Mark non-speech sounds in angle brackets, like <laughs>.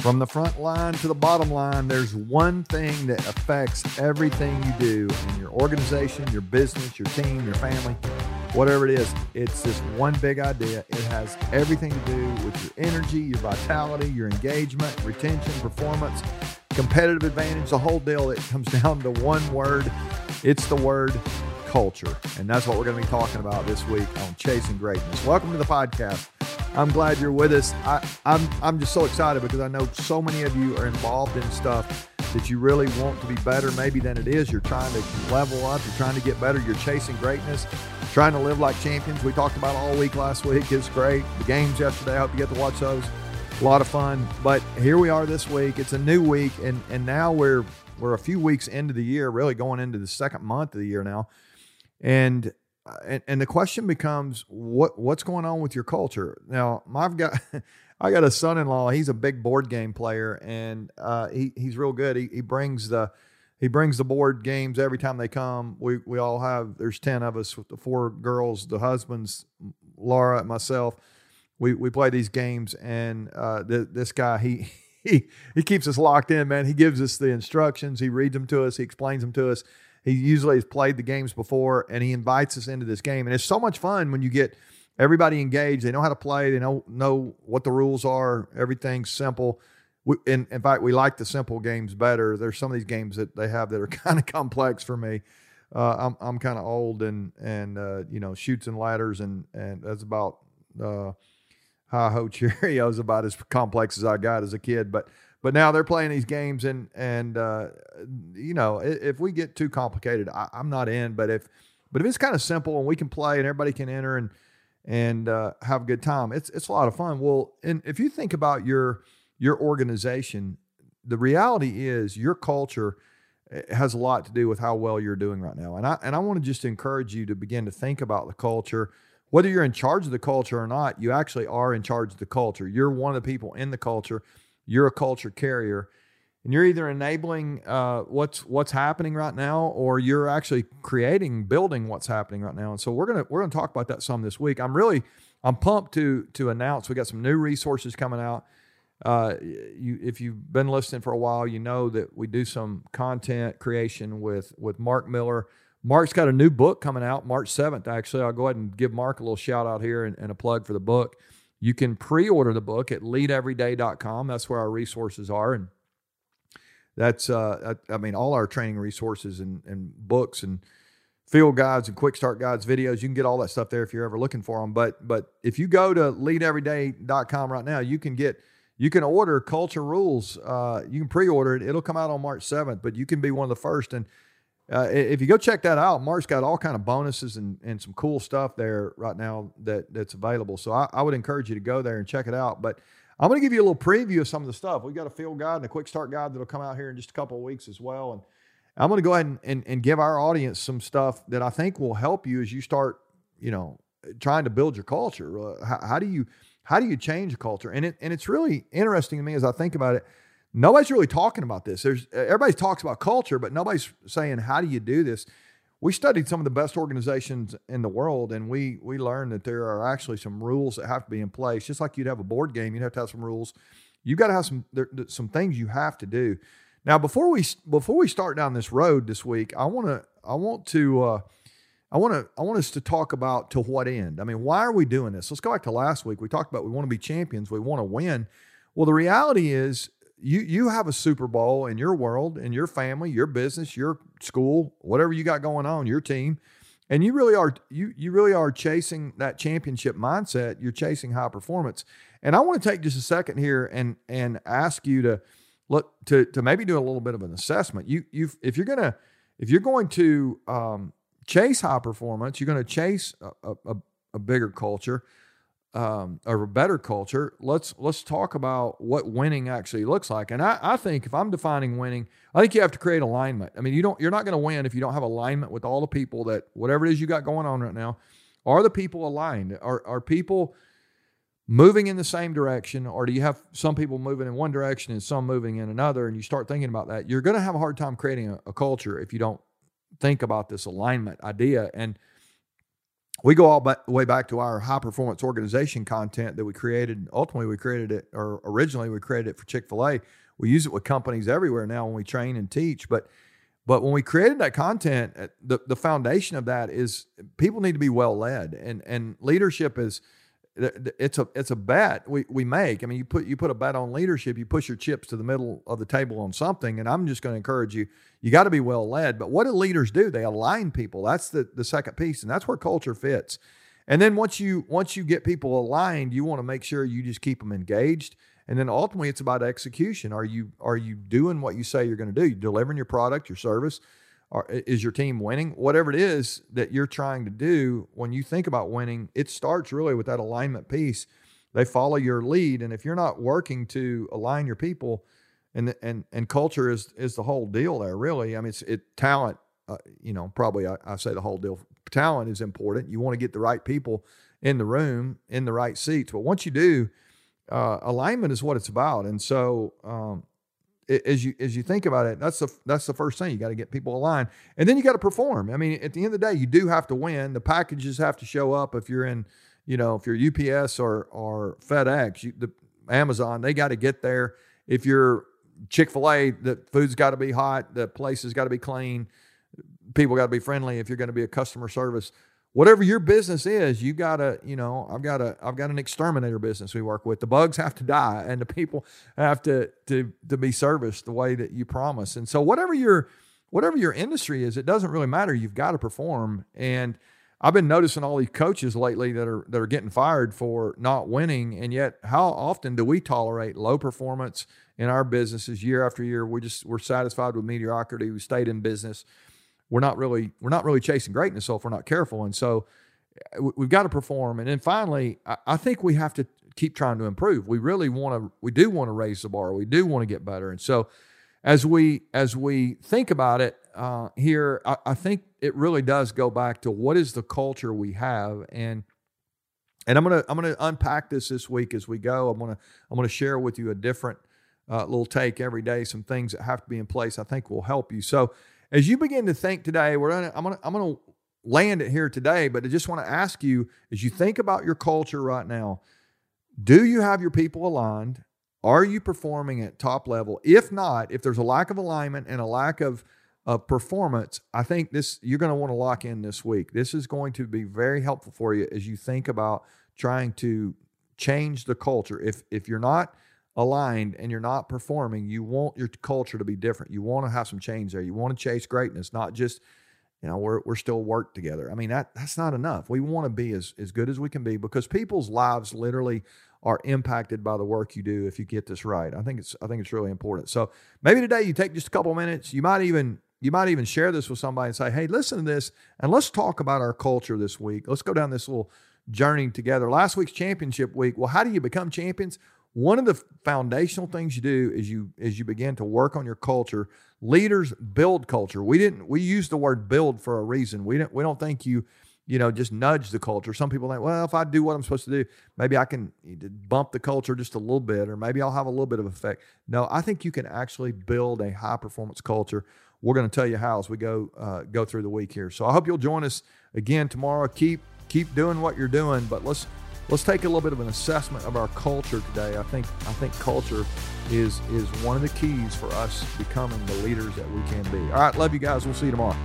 From the front line to the bottom line, there's one thing that affects everything you do in your organization, your business, your team, your family, whatever it is. It's this one big idea. It has everything to do with your energy, your vitality, your engagement, retention, performance, competitive advantage, the whole deal. It comes <laughs> down to one word. It's the word culture. And that's what we're going to be talking about this week on Chasing Greatness. Welcome to the podcast. I'm glad you're with us. I, I'm I'm just so excited because I know so many of you are involved in stuff that you really want to be better, maybe than it is. You're trying to level up. You're trying to get better. You're chasing greatness, trying to live like champions. We talked about all week last week. It's great. The games yesterday. I hope you get to watch those. A lot of fun. But here we are this week. It's a new week, and and now we're we're a few weeks into the year, really going into the second month of the year now, and and, and the question becomes what what's going on with your culture? Now i've got <laughs> i got a son-in-law. He's a big board game player and uh, he, he's real good. He, he brings the he brings the board games every time they come. We we all have there's 10 of us with the four girls the husbands laura and myself. We we play these games and uh, th- this guy he <laughs> he he keeps us locked in man. He gives us the instructions. He reads them to us. He explains them to us he usually has played the games before, and he invites us into this game. And it's so much fun when you get everybody engaged. They know how to play. They know know what the rules are. Everything's simple. We, in, in fact, we like the simple games better. There's some of these games that they have that are <laughs> kind of complex for me. Uh, I'm I'm kind of old and and uh, you know Chutes and Ladders and and that's about uh, Hi Ho <laughs> Cherry-Os about as complex as I got as a kid. But but now they're playing these games, and and uh, you know, if we get too complicated, I, am not in. But if but if it's kind of simple and we can play and everybody can enter and and uh, have a good time, it's it's a lot of fun. Well, and if you think about your your organization, the reality is your culture eh, has a lot to do with how well you're doing right now. And I and I want to just encourage you to begin to think about the culture. Whether you're in charge of the culture or not, you actually are in charge of the culture. You're one of the people in the culture you're a culture carrier and you're either enabling uh, what's what's happening right now or you're actually creating building what's happening right now. And so we're gonna we're gonna talk about that some this week. I'm really i'm pumped to to announce we got some new resources coming out. Uh, you if you've been listening for a while you know that we do some content creation with with mark miller. Mark's got a new book coming out march 7th actually. I'll go ahead and give mark a little shout out here and, and a plug for the book you can pre order the book at leadeveryday.com. That's where our resources are. And that's, uh, I, I mean, all our training resources and, and books and field guides and quick start guides, videos, you can get all that stuff there if you're ever looking for them. But, but if you go to leadeveryday.com right now, you can get, you can order culture rules. Uh, you can pre-order it. It'll come out on March 7th, but you can be one of the first. And uh, if you go check that out, Mark's got all kind of bonuses and, and some cool stuff there right now that that's available. So I, I would encourage you to go there and check it out. But I'm going to give you a little preview of some of the stuff. We've got a field guide and a quick start guide that'll come out here in just a couple of weeks as well. And I'm going to go ahead and, and, and give our audience some stuff that I think will help you as you start, you know, trying to build your culture. Uh, how, how do you how do you change a culture? And it and it's really interesting to me as I think about it nobody's really talking about this. There's everybody talks about culture, but nobody's saying how do you do this. We studied some of the best organizations in the world, and we we learned that there are actually some rules that have to be in place. Just like you'd have a board game, you'd have to have some rules. You've got to have some there, some things you have to do. Now, before we before we start down this road this week, I want to I want to uh, I want to I want us to talk about to what end. I mean, why are we doing this? Let's go back to last week. We talked about we want to be champions, we want to win. Well, the reality is you you have a Super Bowl in your world, in your family, your business, your school, whatever you got going on, your team, and you really are you you really are chasing that championship mindset. You're chasing high performance, and I want to take just a second here and and ask you to look to to maybe do a little bit of an assessment. You you if you're gonna if you're going to um, chase high performance, you're going to chase a, a, a bigger culture um, or a better culture, let's let's talk about what winning actually looks like. And I, I think if I'm defining winning, I think you have to create alignment. I mean, you don't you're not going to win if you don't have alignment with all the people that whatever it is you got going on right now. Are the people aligned? Are are people moving in the same direction, or do you have some people moving in one direction and some moving in another? And you start thinking about that, you're going to have a hard time creating a, a culture if you don't think about this alignment idea. And we go all the way back to our high performance organization content that we created. Ultimately, we created it, or originally we created it for Chick fil A. We use it with companies everywhere now when we train and teach. But but when we created that content, uh, the, the foundation of that is people need to be well led, and and leadership is it's a it's a bet we, we make. I mean, you put you put a bet on leadership, you push your chips to the middle of the table on something, and I'm just going to encourage you. You got to be well led. But what do leaders do? They align people. That's the the second piece, and that's where culture fits. And then once you once you get people aligned, you want to make sure you just keep them engaged. And then ultimately, it's about execution. Are you are you doing what you say you're going to do? You delivering your product, your service or is your team winning? Whatever it is that you're trying to do, when you think about winning, it starts really with that alignment piece. They follow your lead, and if you're not working to align your people, and and and culture is is the whole deal there. Really, I mean, it's it talent. Uh, you know, probably I, I say the whole deal. Talent is important. You want to get the right people in the room, in the right seats. But once you do, uh, alignment is what it's about. And so, um, as you as you think about it, that's the that's the first thing you got to get people aligned, and then you got to perform. I mean, at the end of the day, you do have to win. The packages have to show up. If you're in, you know, if you're UPS or or FedEx, you, the Amazon, they got to get there. If you're Chick Fil A, the food's got to be hot. The place has got to be clean. People got to be friendly. If you're going to be a customer service, whatever your business is, you gotta, you know, I've got a, I've got an exterminator business we work with. The bugs have to die, and the people have to to to be serviced the way that you promise. And so, whatever your whatever your industry is, it doesn't really matter. You've got to perform. And I've been noticing all these coaches lately that are that are getting fired for not winning, and yet how often do we tolerate low performance in our businesses year after year? We just we're satisfied with mediocrity. We stayed in business we're not really we're not really chasing greatness so if we're not careful. And so uh, we've got to perform. And then finally i think we have to keep trying to improve. We really want to we do want to raise the bar. We do want to get better. And so as we as we think about it uh, here I, I think it really does go back to what is the culture we have. And and i'm gonna i'm gonna unpack this this week as we go. I'm gonna i'm gonna share with you a different uh, little take every day some things that have to be in place i think will help you. So as you begin to think today, we're gonna, I'm gonna I'm gonna land it here today, but I just want to ask you as you think about your culture right now, do you have your people aligned? Are you performing at top level? If not, if there's a lack of alignment and a lack of of performance, I think this you're going to want to lock in this week. This is going to be very helpful for you as you think about trying to change the culture. If if you're not aligned and you're not performing, you want your culture to be different. You want to have some change there. You want to chase greatness, not just, you know, we're, we're still work together. I mean, that that's not enough. We want to be as, as good as we can be because people's lives literally are impacted by the work you do if you get this right. I think it's I think it's really important. So maybe today you take just a couple minutes. You might even you might even share this with somebody and say, hey, listen to this and let's talk about our culture this week. Let's go down this little journey together. Last week's championship week. Well, how do you become champions? One of the foundational things you do is you as you begin to work on your culture. Leaders build culture. We didn't we use the word build for a reason. We don't we don't think you you know just nudge the culture. Some people think, well, if I do what I'm supposed to do, maybe I can bump the culture just a little bit, or maybe I'll have a little bit of effect. No, I think you can actually build a high performance culture. We're going to tell you how as we go uh, go through the week here. So I hope you'll join us again tomorrow. Keep keep doing what you're doing, but let's let's take a little bit of an assessment of our culture today. I think I think culture is is one of the keys for us becoming the leaders that we can be. All right, love you guys. We'll see you tomorrow.